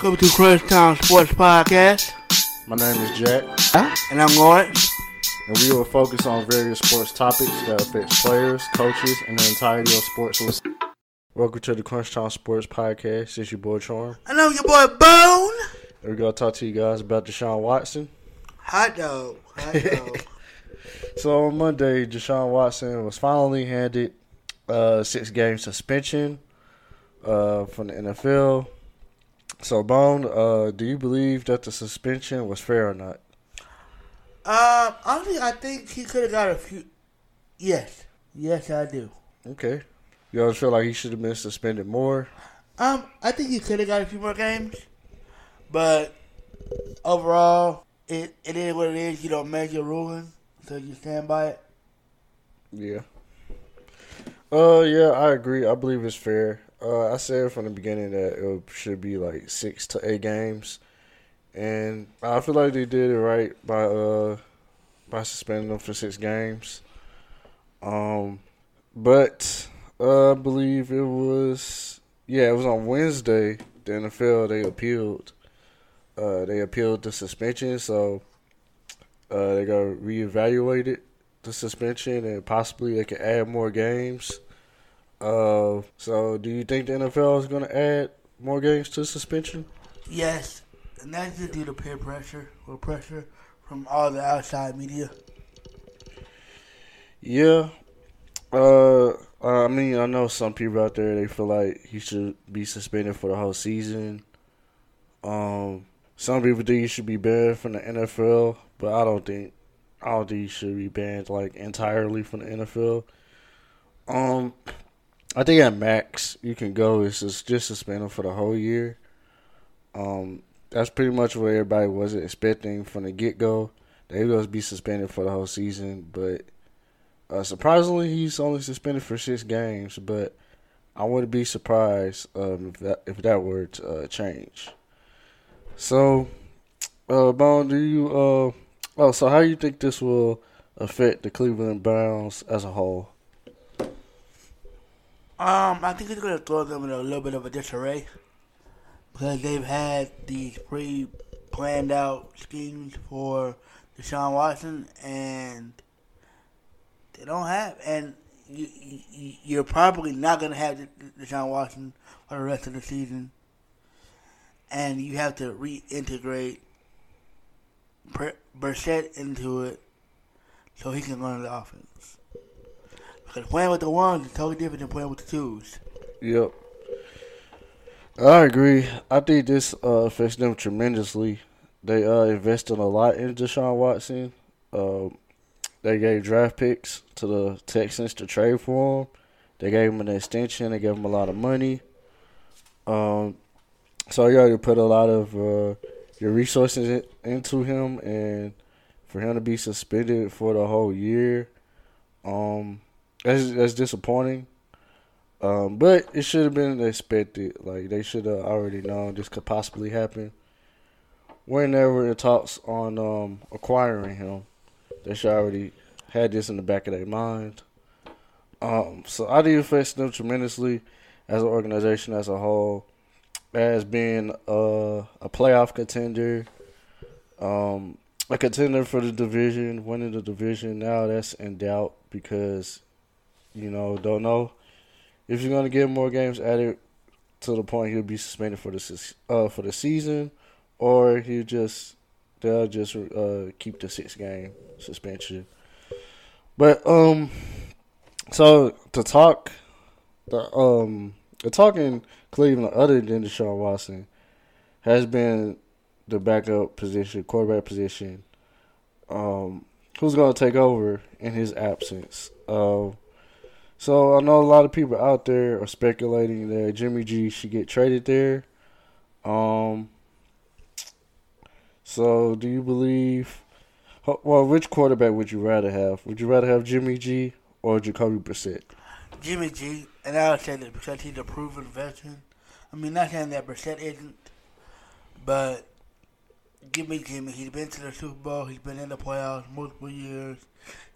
Welcome to Crunchtown Sports Podcast. My name is Jack, And I'm Lawrence. and we will focus on various sports topics that affect players, coaches, and the entirety of sports. Welcome to the Crunchtown Sports Podcast. It's your boy Charm. I know your boy Bone. And we're gonna talk to you guys about Deshaun Watson. Hot dog. Hot dog. So on Monday, Deshaun Watson was finally handed a six game suspension uh, from the NFL. So Bone, uh, do you believe that the suspension was fair or not? um, honestly, I think he could have got a few. Yes. Yes, I do. Okay. You always feel like he should have been suspended more. Um, I think he could have got a few more games. But overall, it, it is what it is. You don't make your ruling, so you stand by it. Yeah. Uh, yeah, I agree. I believe it's fair. Uh, I said from the beginning that it should be like six to eight games, and I feel like they did it right by uh by suspending them for six games. Um, but uh, I believe it was yeah, it was on Wednesday. The NFL they appealed. Uh, they appealed the suspension, so uh, they got reevaluated the suspension and possibly they can add more games. Uh, so do you think the NFL is going to add more games to suspension? Yes. And that's just due to peer pressure or pressure from all the outside media. Yeah. Uh, I mean, I know some people out there they feel like he should be suspended for the whole season. Um, some people think he should be banned from the NFL, but I don't think I don't think he should be banned like entirely from the NFL. Um, I think at max you can go is just just suspend him for the whole year. Um, that's pretty much what everybody was expecting from the get go. They was be suspended for the whole season, but uh, surprisingly, he's only suspended for six games. But I wouldn't be surprised um, if that if that were to uh, change. So, uh, Bone, do you uh, oh, so how do you think this will affect the Cleveland Browns as a whole? Um, I think it's going to throw them in a little bit of a disarray because they've had these pre-planned out schemes for Deshaun Watson, and they don't have. And you, you you're probably not going to have Deshaun Watson for the rest of the season, and you have to reintegrate Brissett into it so he can run the offense. Because playing with the ones is totally different than playing with the twos. Yep. I agree. I think this uh, affects them tremendously. They uh, invested a lot in Deshaun Watson. Uh, they gave draft picks to the Texans to trade for him. They gave him an extension. They gave him a lot of money. Um, so you to put a lot of uh, your resources in, into him, and for him to be suspended for the whole year, um, that's that's disappointing. Um, but it should have been expected. Like they should have already known this could possibly happen. Whenever the talks on um, acquiring him, they should already had this in the back of their mind. Um, so I do affects them tremendously as an organization as a whole, as being uh, a playoff contender, um, a contender for the division, winning the division. Now that's in doubt because you know don't know if you're gonna get more games added to the point he'll be suspended for the uh, for the season, or he just they'll just uh, keep the six game suspension. But um, so to talk, the um, the talking Cleveland other than Deshaun Watson has been the backup position, quarterback position. Um, who's gonna take over in his absence? Um. Uh, so I know a lot of people out there are speculating that Jimmy G should get traded there. Um. So do you believe? Well, which quarterback would you rather have? Would you rather have Jimmy G or Jacoby Brissett? Jimmy G, and I would say that because he's a proven veteran. I mean, not saying that Brissett isn't, but give me Jimmy. He's been to the Super Bowl. He's been in the playoffs multiple years.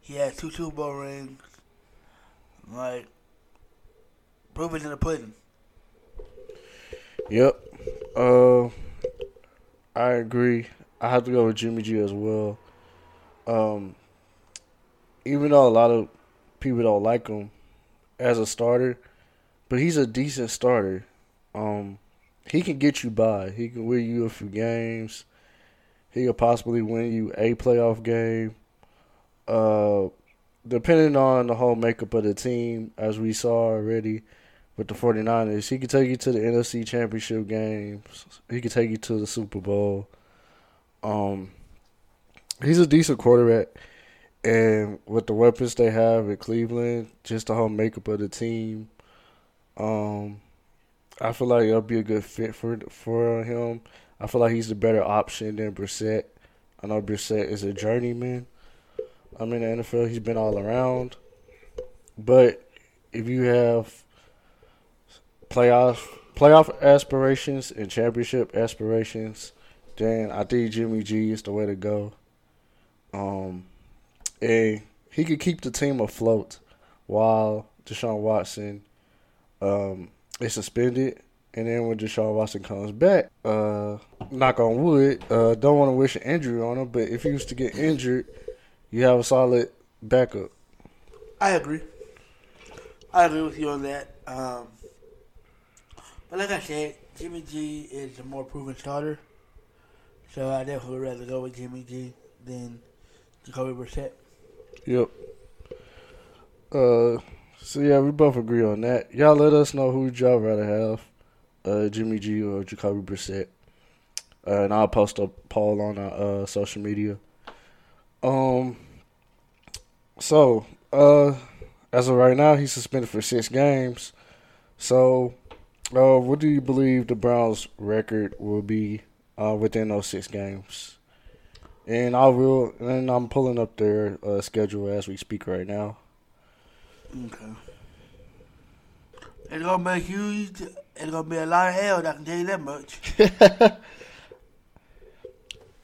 He has two Super Bowl rings. Like, proof is in the pudding. Yep. Uh, I agree. I have to go with Jimmy G as well. Um, even though a lot of people don't like him as a starter, but he's a decent starter. Um, he can get you by. He can win you a few games. He could possibly win you a playoff game. Uh, depending on the whole makeup of the team, as we saw already with the 49ers, he could take you to the NFC Championship games. He could take you to the Super Bowl. Um, he's a decent quarterback. And with the weapons they have in Cleveland, just the whole makeup of the team, um, I feel like it'll be a good fit for for him. I feel like he's the better option than Brissett. I know Brissett is a journeyman. I mean, the NFL, he's been all around. But if you have playoff playoff aspirations and championship aspirations, then I think Jimmy G is the way to go. Um, and he could keep the team afloat while Deshaun Watson um, is suspended. And then when Deshaun Watson comes back, uh, knock on wood, uh, don't want to wish an injury on him, but if he was to get injured, you have a solid backup. I agree. I agree with you on that. Um, but like I said, Jimmy G is a more proven starter. So I definitely would rather go with Jimmy G than Jacoby Brissett. Yep. Uh, so yeah, we both agree on that. Y'all let us know who y'all rather have, uh, Jimmy G or Jacoby Brissett. Uh, and I'll post a poll on our uh, social media. Um. So, uh, as of right now, he's suspended for six games. So, uh, what do you believe the Browns' record will be uh, within those six games? And I will, and I'm pulling up their uh, schedule as we speak right now. Okay. It's gonna make you. It's gonna be a lot of hell. I can tell you that much.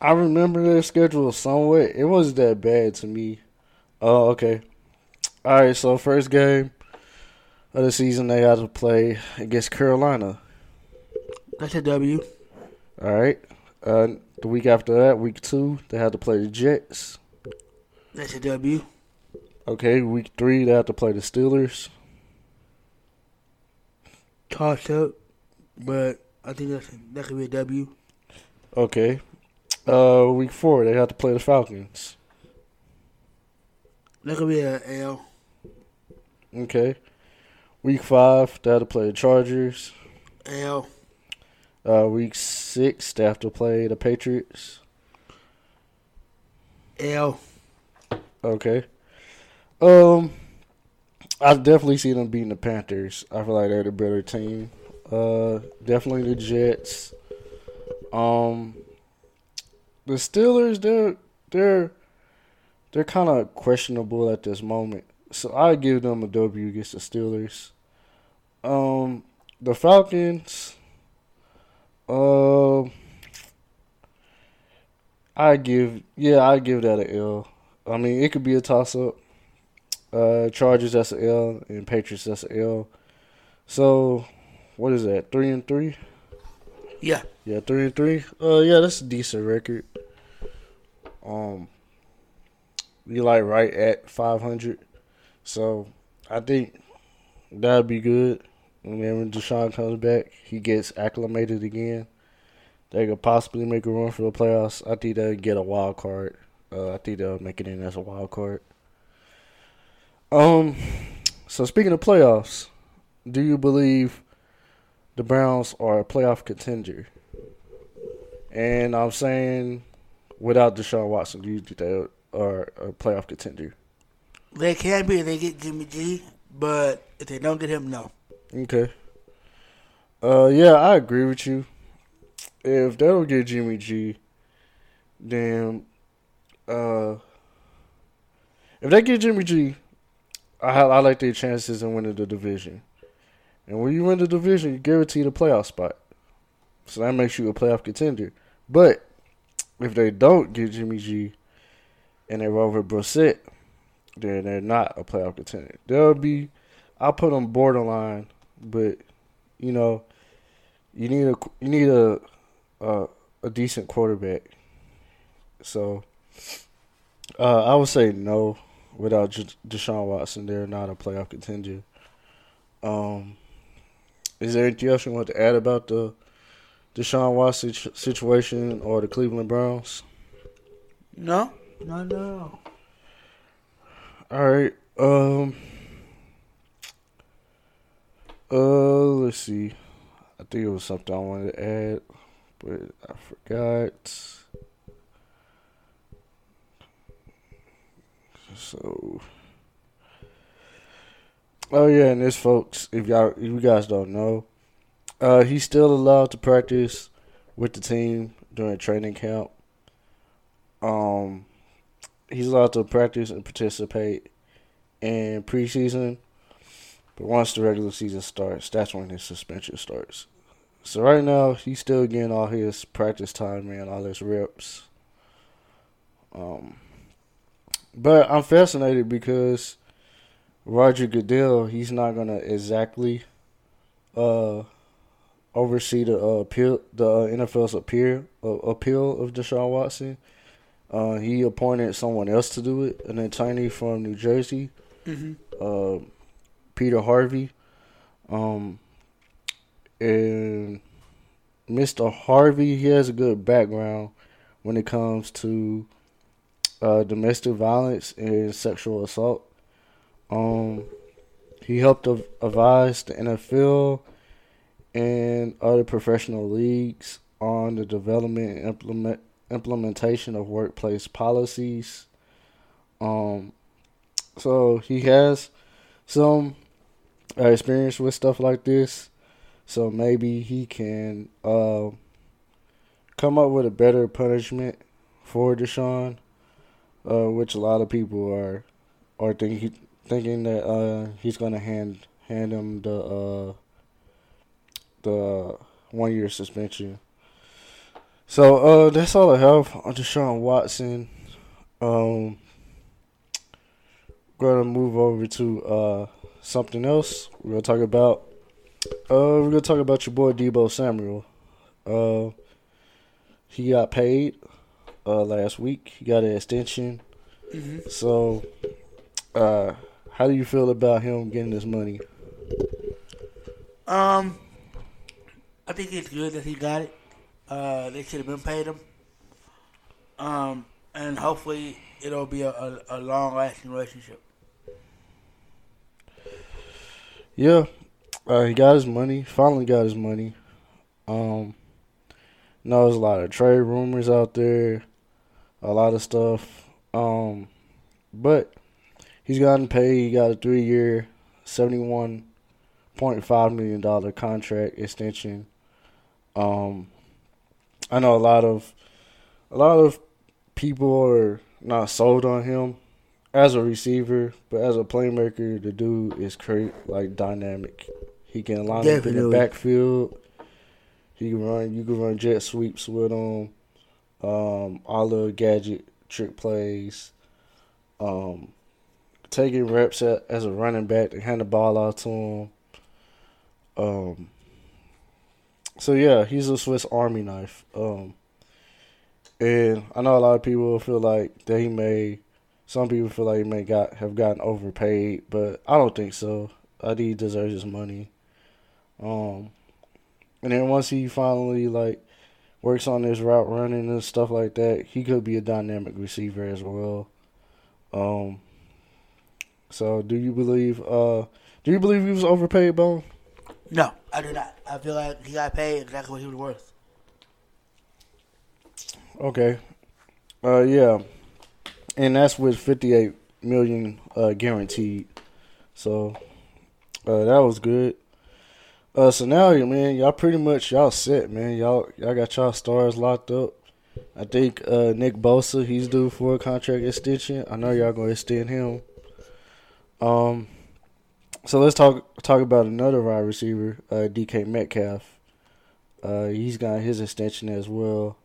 I remember their schedule somewhat. It wasn't that bad to me. Oh, okay. All right. So first game of the season, they had to play against Carolina. That's a W. All right. Uh, the week after that, week two, they had to play the Jets. That's a W. Okay. Week three, they had to play the Steelers. Toss up, but I think that's that could be a W. Okay. Uh, week four, they had to play the Falcons. That could be an L. Okay. Week five, they had to play the Chargers. L. Uh, week six, they have to play the Patriots. L. Okay. Um, I definitely see them beating the Panthers. I feel like they're the better team. Uh, definitely the Jets. Um, the Steelers, they're they're they're kind of questionable at this moment. So I give them a W against the Steelers. Um, the Falcons. Um, uh, I give yeah, I give that an L. I mean, it could be a toss up. Uh, Chargers that's an L, and Patriots that's an L. So, what is that? Three and three. Yeah. Yeah, three and three. Uh, yeah, that's a decent record. Um, you like right at five hundred, so I think that'd be good. Then when Deshaun comes back, he gets acclimated again. They could possibly make a run for the playoffs. I think they'll get a wild card. Uh, I think they'll make it in as a wild card. Um, so speaking of playoffs, do you believe the Browns are a playoff contender? And I'm saying, without Deshaun Watson, do you think they are a playoff contender? They can be if they get Jimmy G, but if they don't get him, no. Okay. Uh, yeah, I agree with you. If they don't get Jimmy G, then uh, if they get Jimmy G, I I like their chances in winning the division. And when you win the division, you guarantee the playoff spot. So that makes you a playoff contender. But if they don't get Jimmy G and they roll with Brissett, then they're not a playoff contender. They'll be, I'll put them borderline, but you know, you need a you need a a, a decent quarterback. So uh, I would say no. Without J- Deshaun Watson, they're not a playoff contender. Um, is there anything else you want to add about the Deshaun Watson situation or the Cleveland Browns? No, no, no. All right. Um. Uh, let's see. I think it was something I wanted to add, but I forgot. So. Oh yeah, and this folks, if y'all, if you guys don't know, uh, he's still allowed to practice with the team during training camp. Um, he's allowed to practice and participate in preseason, but once the regular season starts, that's when his suspension starts. So right now, he's still getting all his practice time and all his reps. Um, but I'm fascinated because Roger Goodell, he's not gonna exactly uh, oversee the uh, appeal, the uh, NFL's appeal uh, appeal of Deshaun Watson. Uh, he appointed someone else to do it, an attorney from New Jersey, Mm-hmm. uh, Peter Harvey. Um, and Mr. Harvey, he has a good background when it comes to uh, domestic violence and sexual assault. Um, he helped advise the NFL and other professional leagues on the development and implement implementation of workplace policies. Um, so he has some uh, experience with stuff like this. So maybe he can uh, come up with a better punishment for Deshaun, uh, which a lot of people are are thinking thinking that uh, he's gonna hand hand him the uh, the one year suspension. So uh, that's all I have on Deshaun Watson. Um, gonna move over to uh, something else. We're gonna talk about uh, we're gonna talk about your boy Deebo Samuel. Uh, he got paid uh last week. He got an extension. Mm-hmm. So, uh, how do you feel about him getting this money? Um, I think it's good that he got it. Uh, they should have been paid him. Um, and hopefully it'll be a, a, a long lasting relationship. Yeah, uh, he got his money. Finally got his money. Um, know there's a lot of trade rumors out there, a lot of stuff. Um, but he's gotten paid. He got a three year, seventy one point five million dollar contract extension. Um, I know a lot of a lot of people are not sold on him as a receiver, but as a playmaker, the dude is great, like dynamic. He can line up in the backfield. He can run. You can run jet sweeps with him. Um, all the gadget trick plays. Um, taking reps as a running back to hand the ball out to him. Um. So yeah, he's a Swiss Army knife. Um. And I know a lot of people feel like that he may. Some people feel like he may got have gotten overpaid, but I don't think so. I think he deserves his money. Um, and then once he finally like works on his route running and stuff like that, he could be a dynamic receiver as well. Um, so do you believe? Uh, do you believe he was overpaid, Bone? No, I do not. I feel like he got paid exactly what he was worth. Okay. Uh, yeah, and that's with fifty-eight million uh guaranteed. So, uh, that was good. Uh, so now, man, y'all pretty much y'all set, man. Y'all y'all got y'all stars locked up. I think uh Nick Bosa, he's due for a contract extension. I know y'all gonna extend him. Um, so let's talk talk about another wide receiver, uh, DK Metcalf. Uh, he's got his extension as well.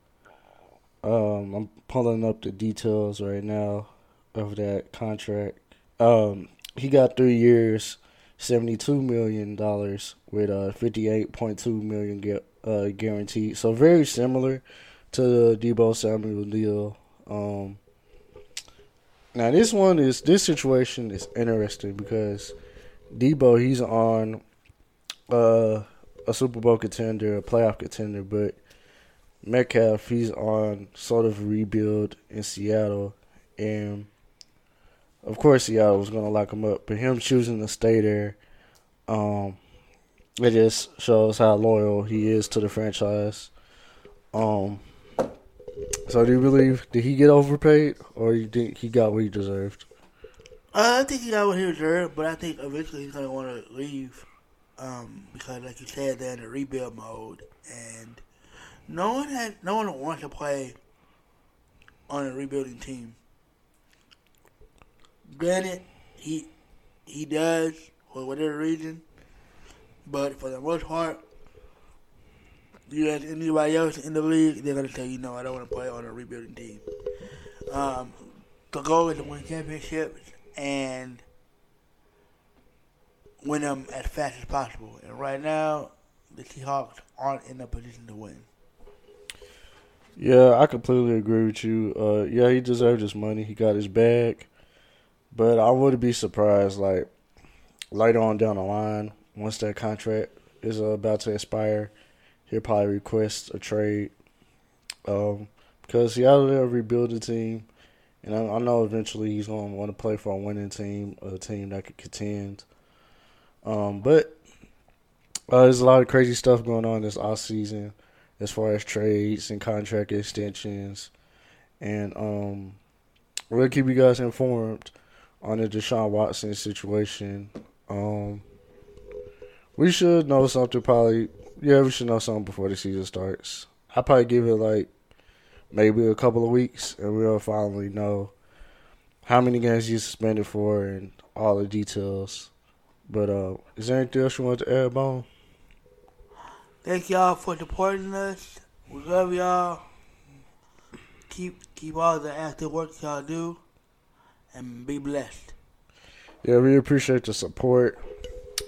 Um, I'm pulling up the details right now of that contract. Um, he got three years, seventy-two million dollars with uh fifty-eight point two million gu- uh guaranteed. So very similar to the Deebo Samuel deal. Um, now this one is this situation is interesting because Deebo he's on uh, a Super Bowl contender, a playoff contender, but Metcalf he's on sort of rebuild in Seattle, and of course Seattle was gonna lock him up, but him choosing to stay there, um, it just shows how loyal he is to the franchise. Um, so do you believe did he get overpaid, or you think he got what he deserved? Uh, I think he got what he deserved, but I think eventually he's gonna want to leave, um, because like you said, they're in a rebuild mode, and no one had no one wants to play on a rebuilding team. Granted, he he does for whatever reason, but for the most part, you ask anybody else in the league, they're gonna tell you, no, I don't want to play on a rebuilding team. Um, the goal is to win championships and win them as fast as possible. And right now, the Seahawks aren't in a position to win. Yeah, I completely agree with you. Uh, yeah, he deserved his money. He got his bag, but I wouldn't be surprised like later on down the line, once that contract is uh, about to expire, he'll probably request a trade. Um, because Seattle they're a rebuilding team, and I, I know eventually he's going to want to play for a winning team, a team that could contend. Um, but uh, there's a lot of crazy stuff going on this off season as far as trades and contract extensions. And um, we'll keep you guys informed on the Deshaun Watson situation. Um, we should know something probably. Yeah, we should know something before the season starts. I'll probably give it like maybe a couple of weeks, and we'll finally know how many games he's suspended for and all the details. But uh, is there anything else you want to add, Bone? Thank y'all for supporting us. We love y'all. Keep keep all the active work y'all do, and be blessed. Yeah, we appreciate the support.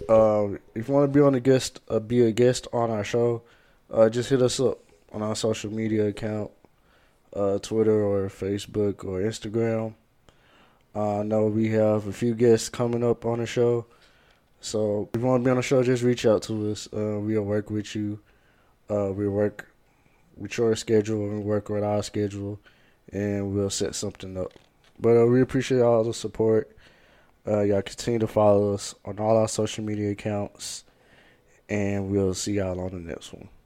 Uh, if you want to be on a guest, uh, be a guest on our show, uh, just hit us up on our social media account, uh, Twitter or Facebook or Instagram. Uh, I know we have a few guests coming up on the show. So if you want to be on the show, just reach out to us. Uh, we'll work with you. Uh, we'll work with your schedule and work with our schedule, and we'll set something up. But uh, we appreciate all the support. Uh, y'all continue to follow us on all our social media accounts, and we'll see y'all on the next one.